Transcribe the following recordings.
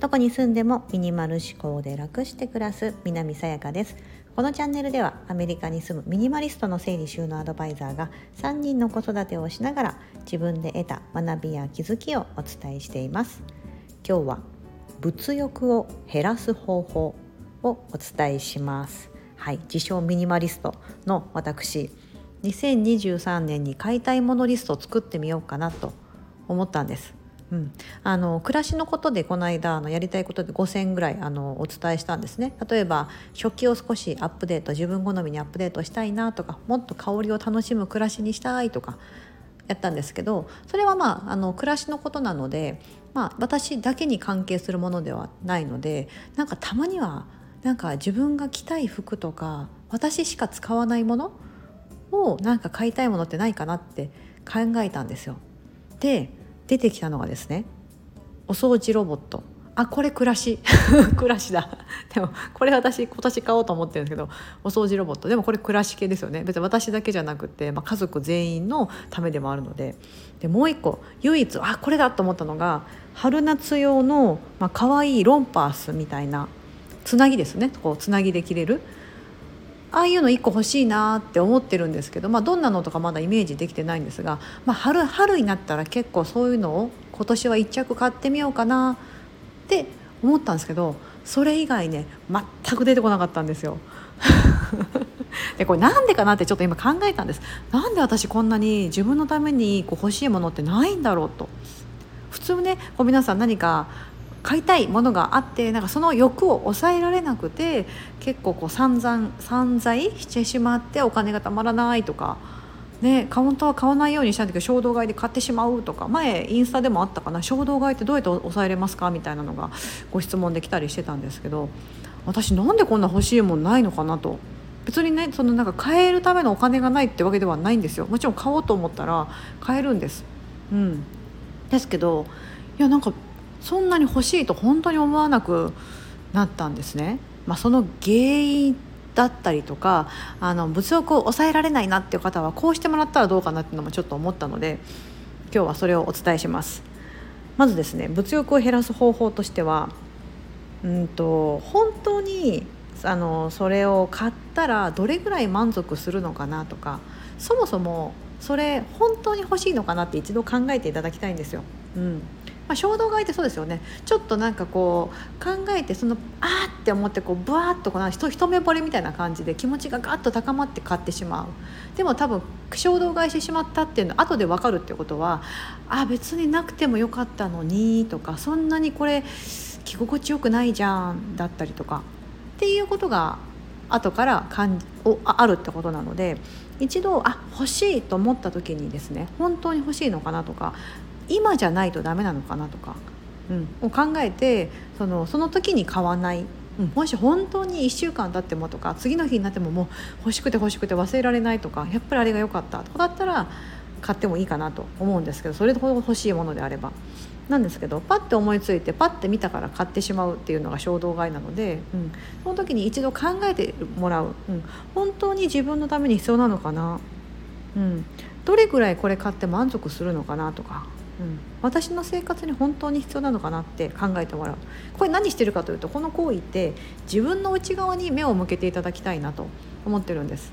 どこに住んでもミニマル思考で楽して暮らす南さやかです。このチャンネルではアメリカに住むミニマリストの整理収納アドバイザーが3人の子育てをしながら自分で得た学びや気づきをお伝えしています。今日は物欲を減らす方法をお伝えします。はい自称ミニマリストの私2023年に買いたいものリストを作ってみようかなと思ったんです。うん、あの暮らしのことでこの間あのやりたいことで5,000ぐらいあのお伝えしたんですね。例えば食器を少しアップデート自分好みにアップデートしたいなとかもっと香りを楽しむ暮らしにしたいとかやったんですけどそれはまああの暮らしのことなので、まあ、私だけに関係するものではないのでなんかたまにはなんか自分が着たい服とか私しか使わないものをなんか買いたいものってないかなって考えたんですよ。で出てきたのがですねお掃除ロボット。あこれ暮らし。暮らしだ。でもこれ私今年買おうと思ってるんですけどお掃除ロボット。でもこれ暮らし系ですよね。別に私だけじゃなくて、まあ、家族全員のためでもあるので。でもう一個唯一あこれだと思ったのが春夏用の、まあ可愛いロンパースみたいなつなぎですね。こうつなぎで着れる。ああいうの1個欲しいなって思ってるんですけど、まあ、どんなのとかまだイメージできてないんですが、まあ、春春になったら結構そういうのを今年は1着買ってみようかなって思ったんですけどそれ以外ね全く出てこなかったんですよ。でこれなんでかなってちょっと今考えたんですなんで私こんなに自分のためにこう欲しいものってないんだろうと普通ねこう皆さん何か買いたいものがあってなんかその欲を抑えられなくて結構こう散々散財してしまってお金がたまらないとか。ね、カウントは買わないようにしたんだけど衝動買いで買ってしまうとか前インスタでもあったかな衝動買いってどうやって抑えれますかみたいなのがご質問できたりしてたんですけど私なんでこんな欲しいもんないのかなと別にねそのなんか買えるためのお金がないってわけではないんですよもちろん買おうと思ったら買えるんです。うん、ですけどいやなんかそんなに欲しいと本当に思わなくなったんですね。まあ、その原因だったりとかあの物欲を抑えられないなっていう方はこうしてもらったらどうかなっていうのもちょっと思ったので今日はそれをお伝えします。まずですね物欲を減らす方法としてはうんと本当にあのそれを買ったらどれぐらい満足するのかなとかそもそもそれ本当に欲しいのかなって一度考えていただきたいんですよ。うん、まあ、衝動買いってそうですよね。ちょっとなんかこう考えてそのあーって思ってこうブワーッとこう一一目惚れみたいな感じで気持ちがガッと高まって買ってしまう。でも多分衝動買いしてしまったっていうの後で分かるってことはあ別になくてもよかったのにとかそんなにこれ着心地よくないじゃんだったりとかっていうことが後から感おあるってことなので一度あ欲しいと思った時にですね本当に欲しいのかなとか今じゃないとダメなのかなとか、うん、を考えてそのその時に買わない、うん、もし本当に1週間経ってもとか次の日になってももう欲しくて欲しくて忘れられないとかやっぱりあれが良かったとかだったら買ってもいいかなと思うんですけどそれほど欲しいものであれば。なんですけどパッて思いついてパッて見たから買ってしまうっていうのが衝動買いなので、うん、その時に一度考えてもらう、うん、本当に自分のために必要なのかな、うん、どれぐらいこれ買って満足するのかなとかうん、私の生活に本当に必要なのかなって考えてもらう。これ何してるかというとこの行為って自分の内側に目を向けていただきたいなと思ってるんです。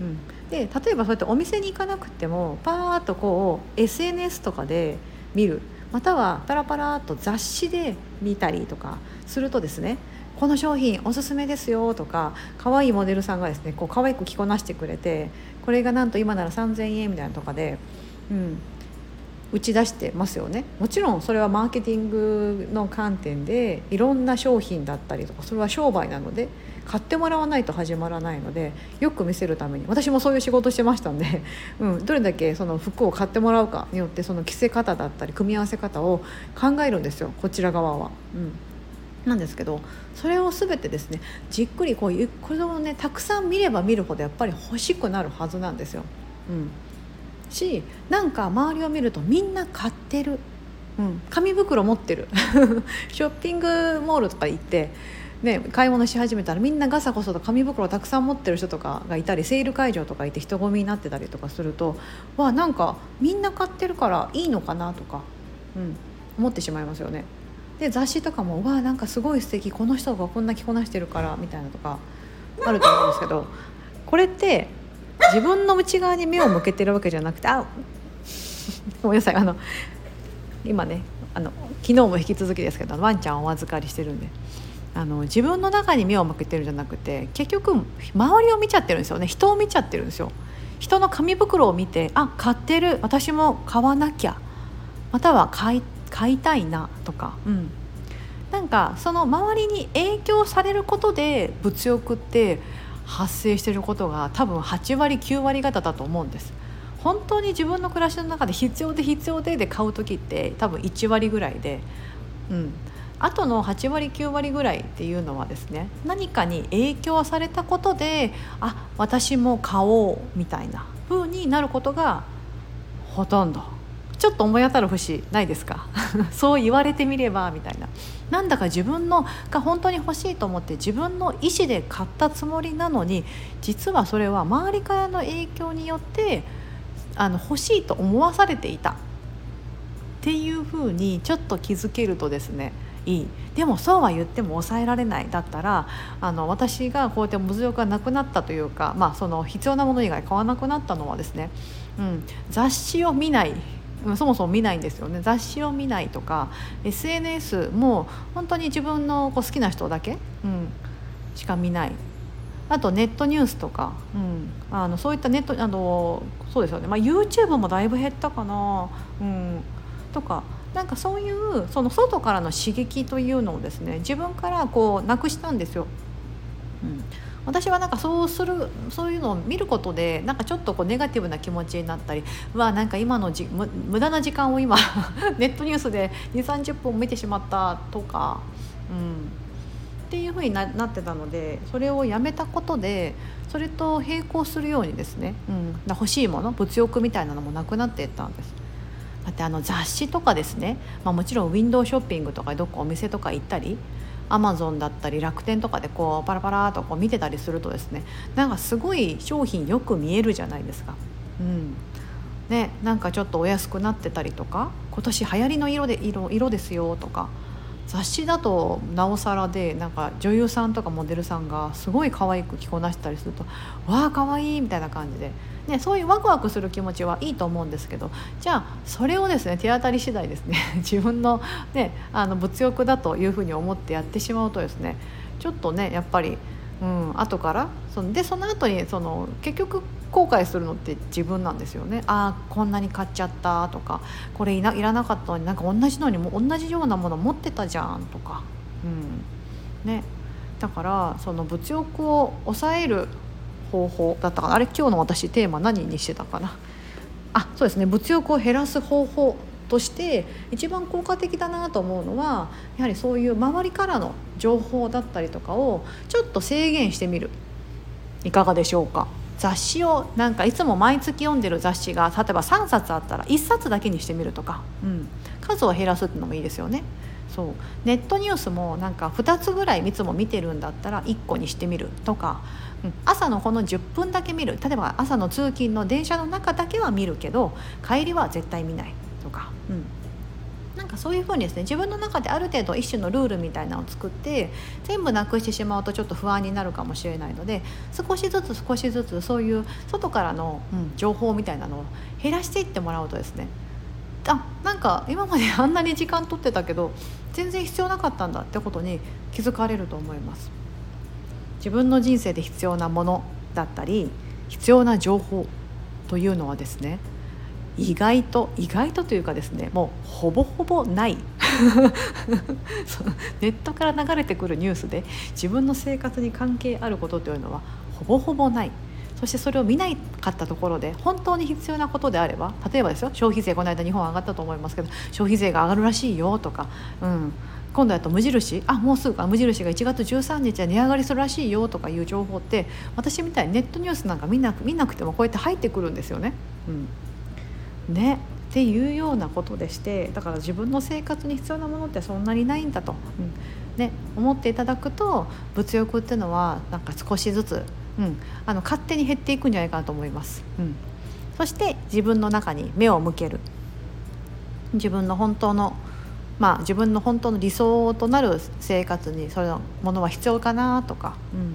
うん、で例えばそうやってお店に行かなくてもパーッとこう SNS とかで見る。またはパラパラっと雑誌で見たりとかするとですねこの商品おすすめですよとか可愛いモデルさんがですねこう可愛く着こなしてくれてこれがなんと今なら3,000円みたいなとかで、うん、打ち出してますよねもちろんそれはマーケティングの観点でいろんな商品だったりとかそれは商売なので買ってもらわないと始まらないのでよく見せるために私もそういう仕事してましたんで、うん、どれだけその服を買ってもらうかによってその着せ方だったり組み合わせ方を考えるんですよこちら側は。うんなんですけどそれを全てですねじっくりこういうこれをねたくさん見れば見るほどやっぱり欲しくなるはずなんですよ。うん、しなんか周りを見るとみんな買ってる、うん、紙袋持ってる。ショッピングモールとか行ってね、買い物し始めたらみんなガサゴソと紙袋たくさん持ってる人とかがいたりセール会場とかいて人混みになってたりとかするとわなんかみんな買ってるからいいのかなとか、うん、思ってしまいますよね。で雑誌とかも「わあなんかすごい素敵この人がこんな着こなしてるから」みたいなとかあると思うんですけどこれって自分の内側に目を向けてるわけじゃなくてあ ごめんなさいあの今ねあの昨日も引き続きですけどワンちゃんをお預かりしてるんであの自分の中に目を向けてるんじゃなくて結局周りを見ちゃってるんですよね。人を見ちゃってるんですよ。人の紙袋を見てあ買ってる私も買わなきゃまたは買い買いたいなとか、うん、なんかその周りに影響されることで物欲って発生していることが多分8割9割方だと思うんです。本当に自分の暮らしの中で必要で必要でで買う時って多分1割ぐらいで、うん、あとの8割9割ぐらいっていうのはですね何かに影響されたことであ私も買おうみたいな風になることがほとんど。ちょっと思い当たる節ないですか？そう言われてみればみたいな。なんだか自分のが本当に欲しいと思って自分の意思で買ったつもりなのに実はそれは周りからの影響によってあの欲しいと思わされていた。っていうふうにちょっと気づけるとですねいい。でもそうは言っても抑えられない。だったらあの私がこうやって物欲がなくなったというか、まあ、その必要なもの以外買わなくなったのはですね、うん、雑誌を見ない。そもそも見ないんですよね。雑誌を見ないとか SNS も本当に自分のこう好きな人だけ、うん、しか見ない。あとネットニュースとか、うん、あのそういったネットあのそうですよね、まあ、YouTube もだいぶ減ったかな、うん、とかなんかそういうその外からの刺激というのをですね自分からこうなくしたんですよ。うん。私はなんかそうするそういうのを見ることでなんかちょっとこうネガティブな気持ちになったりうわなんか今のじ無駄な時間を今 ネットニュースで2 3 0分見てしまったとか、うん、っていうふうにななってたのでそれをやめたことでそれと並行するようにですね、うん、欲しいもの物欲みたいなのもなくなっていったんです。だってあの雑誌とかですね、まあ、もちろんウィンドウショッピングとかどっかお店とか行ったりアマゾンだったり楽天とかでこうパラパラとこう見てたりするとですねなんかすごい商品よく見えるじゃないですか。うんね、なんかちょっとお安くなってたりとか今年流行りの色で色色ですよとか雑誌だとなおさらでなんか女優さんとかモデルさんがすごい可愛く着こなしたりすると「わあ可愛いみたいな感じで、ね、そういうワクワクする気持ちはいいと思うんですけどじゃあそれをですね手当たり次第ですね 自分の,、ね、あの物欲だというふうに思ってやってしまうとですねちょっとねやっぱり、うん、後からそのでその後にその結局後悔するのって自分なんですよね。ああこんなに買っちゃったとかこれいないらなかったのになんか同じのにも同じようなもの持ってたじゃんとか、うん。ね、だからその物欲を抑える方法だったかな。あれ今日の私テーマ何にしてたかな。あそうですね。物欲を減らす方法として一番効果的だなと思うのはやはりそういう周りからの情報だったりとかをちょっと制限してみる。いかがでしょうか。雑誌をなんかいつも毎月読んでる雑誌が例えば3冊あったら1冊だけにしてみるとか、うん、数を減らすっていうのもいいですよね。そう。ネットニュースもなんか2つぐらいいつも見てるんだったら1個にしてみるとか、うん、朝のこの10分だけ見る。例えば朝の通勤の電車の中だけは見るけど帰りは絶対見ないとか、うん、なんかそういうふうにですね自分の中である程度一種のルールみたいなのを作って全部なくしてしまうとちょっと不安になるかもしれないので少しずつ少しずつそういう外からの、うん、情報みたいなのを減らしていってもらうとですねあなんか今まであんなに時間取ってたけど全然必要なかったんだってことに気づかれると思います。自分の人生で必要なものだったり必要な情報というのはですね意外と意外とというかですねもうほぼほぼない。ネットから流れてくるニュースで自分の生活に関係あることというのはほぼほぼない。そしてそれを見ないかったところで本当に必要なことであれば例えばですよ消費税この間日本上がったと思いますけど消費税が上がるらしいよとか、うん、今度だと無印。あもうすぐか。無印が1月13日は値上がりするらしいよとかいう情報って私みたいにネットニュースなんか見なく見なくてもこうやって入ってくるんですよね。うん。ねっていうようなことでしてだから自分の生活に必要なものってそんなにないんだと、うん。ね、思っていただくと物欲っていうのはなんか少しずつ、うん、あの勝手に減っていくんじゃないかなと思います。うん、そして自分の中に目を向ける。自分の本当のまあ自分の本当の理想となる生活にそれのものは必要かなとか、うん、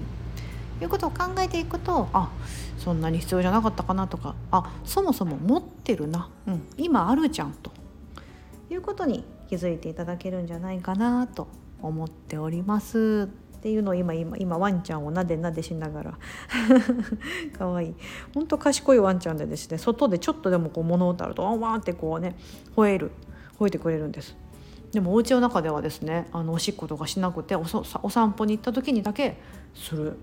いうことを考えていくとあそんなに必要じゃなかったかなとかあそもそも持ってるな、うん、今あるじゃんと。いうことに気づいていただけるんじゃないかなと思っております。っていうのを今今今ワンちゃんをなでなでしながら。かわいい。ほんと賢いワンちゃんでですね外でちょっとでもこう物音あるとワンワンってこうね吠える。吠えてくれるんです。でもお家の中ではですねあのおしっことかしなくてお散歩に行った時にだけする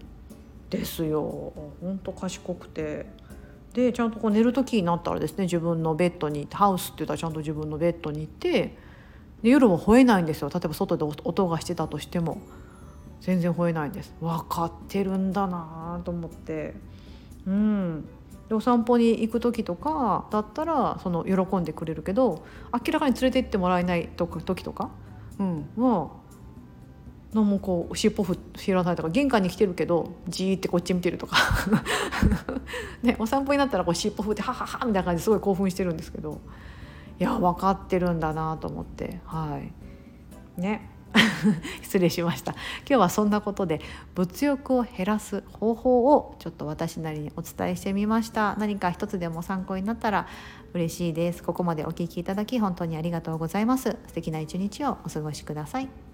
ですよ。ほんと賢くて。でちゃんとこう寝る時になったらですね自分のベッドにハウスって言ったらちゃんと自分のベッドに行ってで夜も吠えないんですよ。例えば外で音がしてたとしても。全然吠えないんです。分かってるんだなと思って。うん。でお散歩に行く時とかだったらその喜んでくれるけど明らかに連れて行ってもらえない時とか、うん、は何もこう尻尾振らないとか玄関に来てるけどじーってこっち見てるとか。ね、お散歩になったらこう尻尾振ってハハハみたいな感じですごい興奮してるんですけど。いや分かってるんだなと思って。はい。ね。失礼しました。今日はそんなことで物欲を減らす方法をちょっと私なりにお伝えしてみました。何か一つでも参考になったら嬉しいです。ここまでお聞きいただき本当にありがとうございます。素敵な一日をお過ごしください。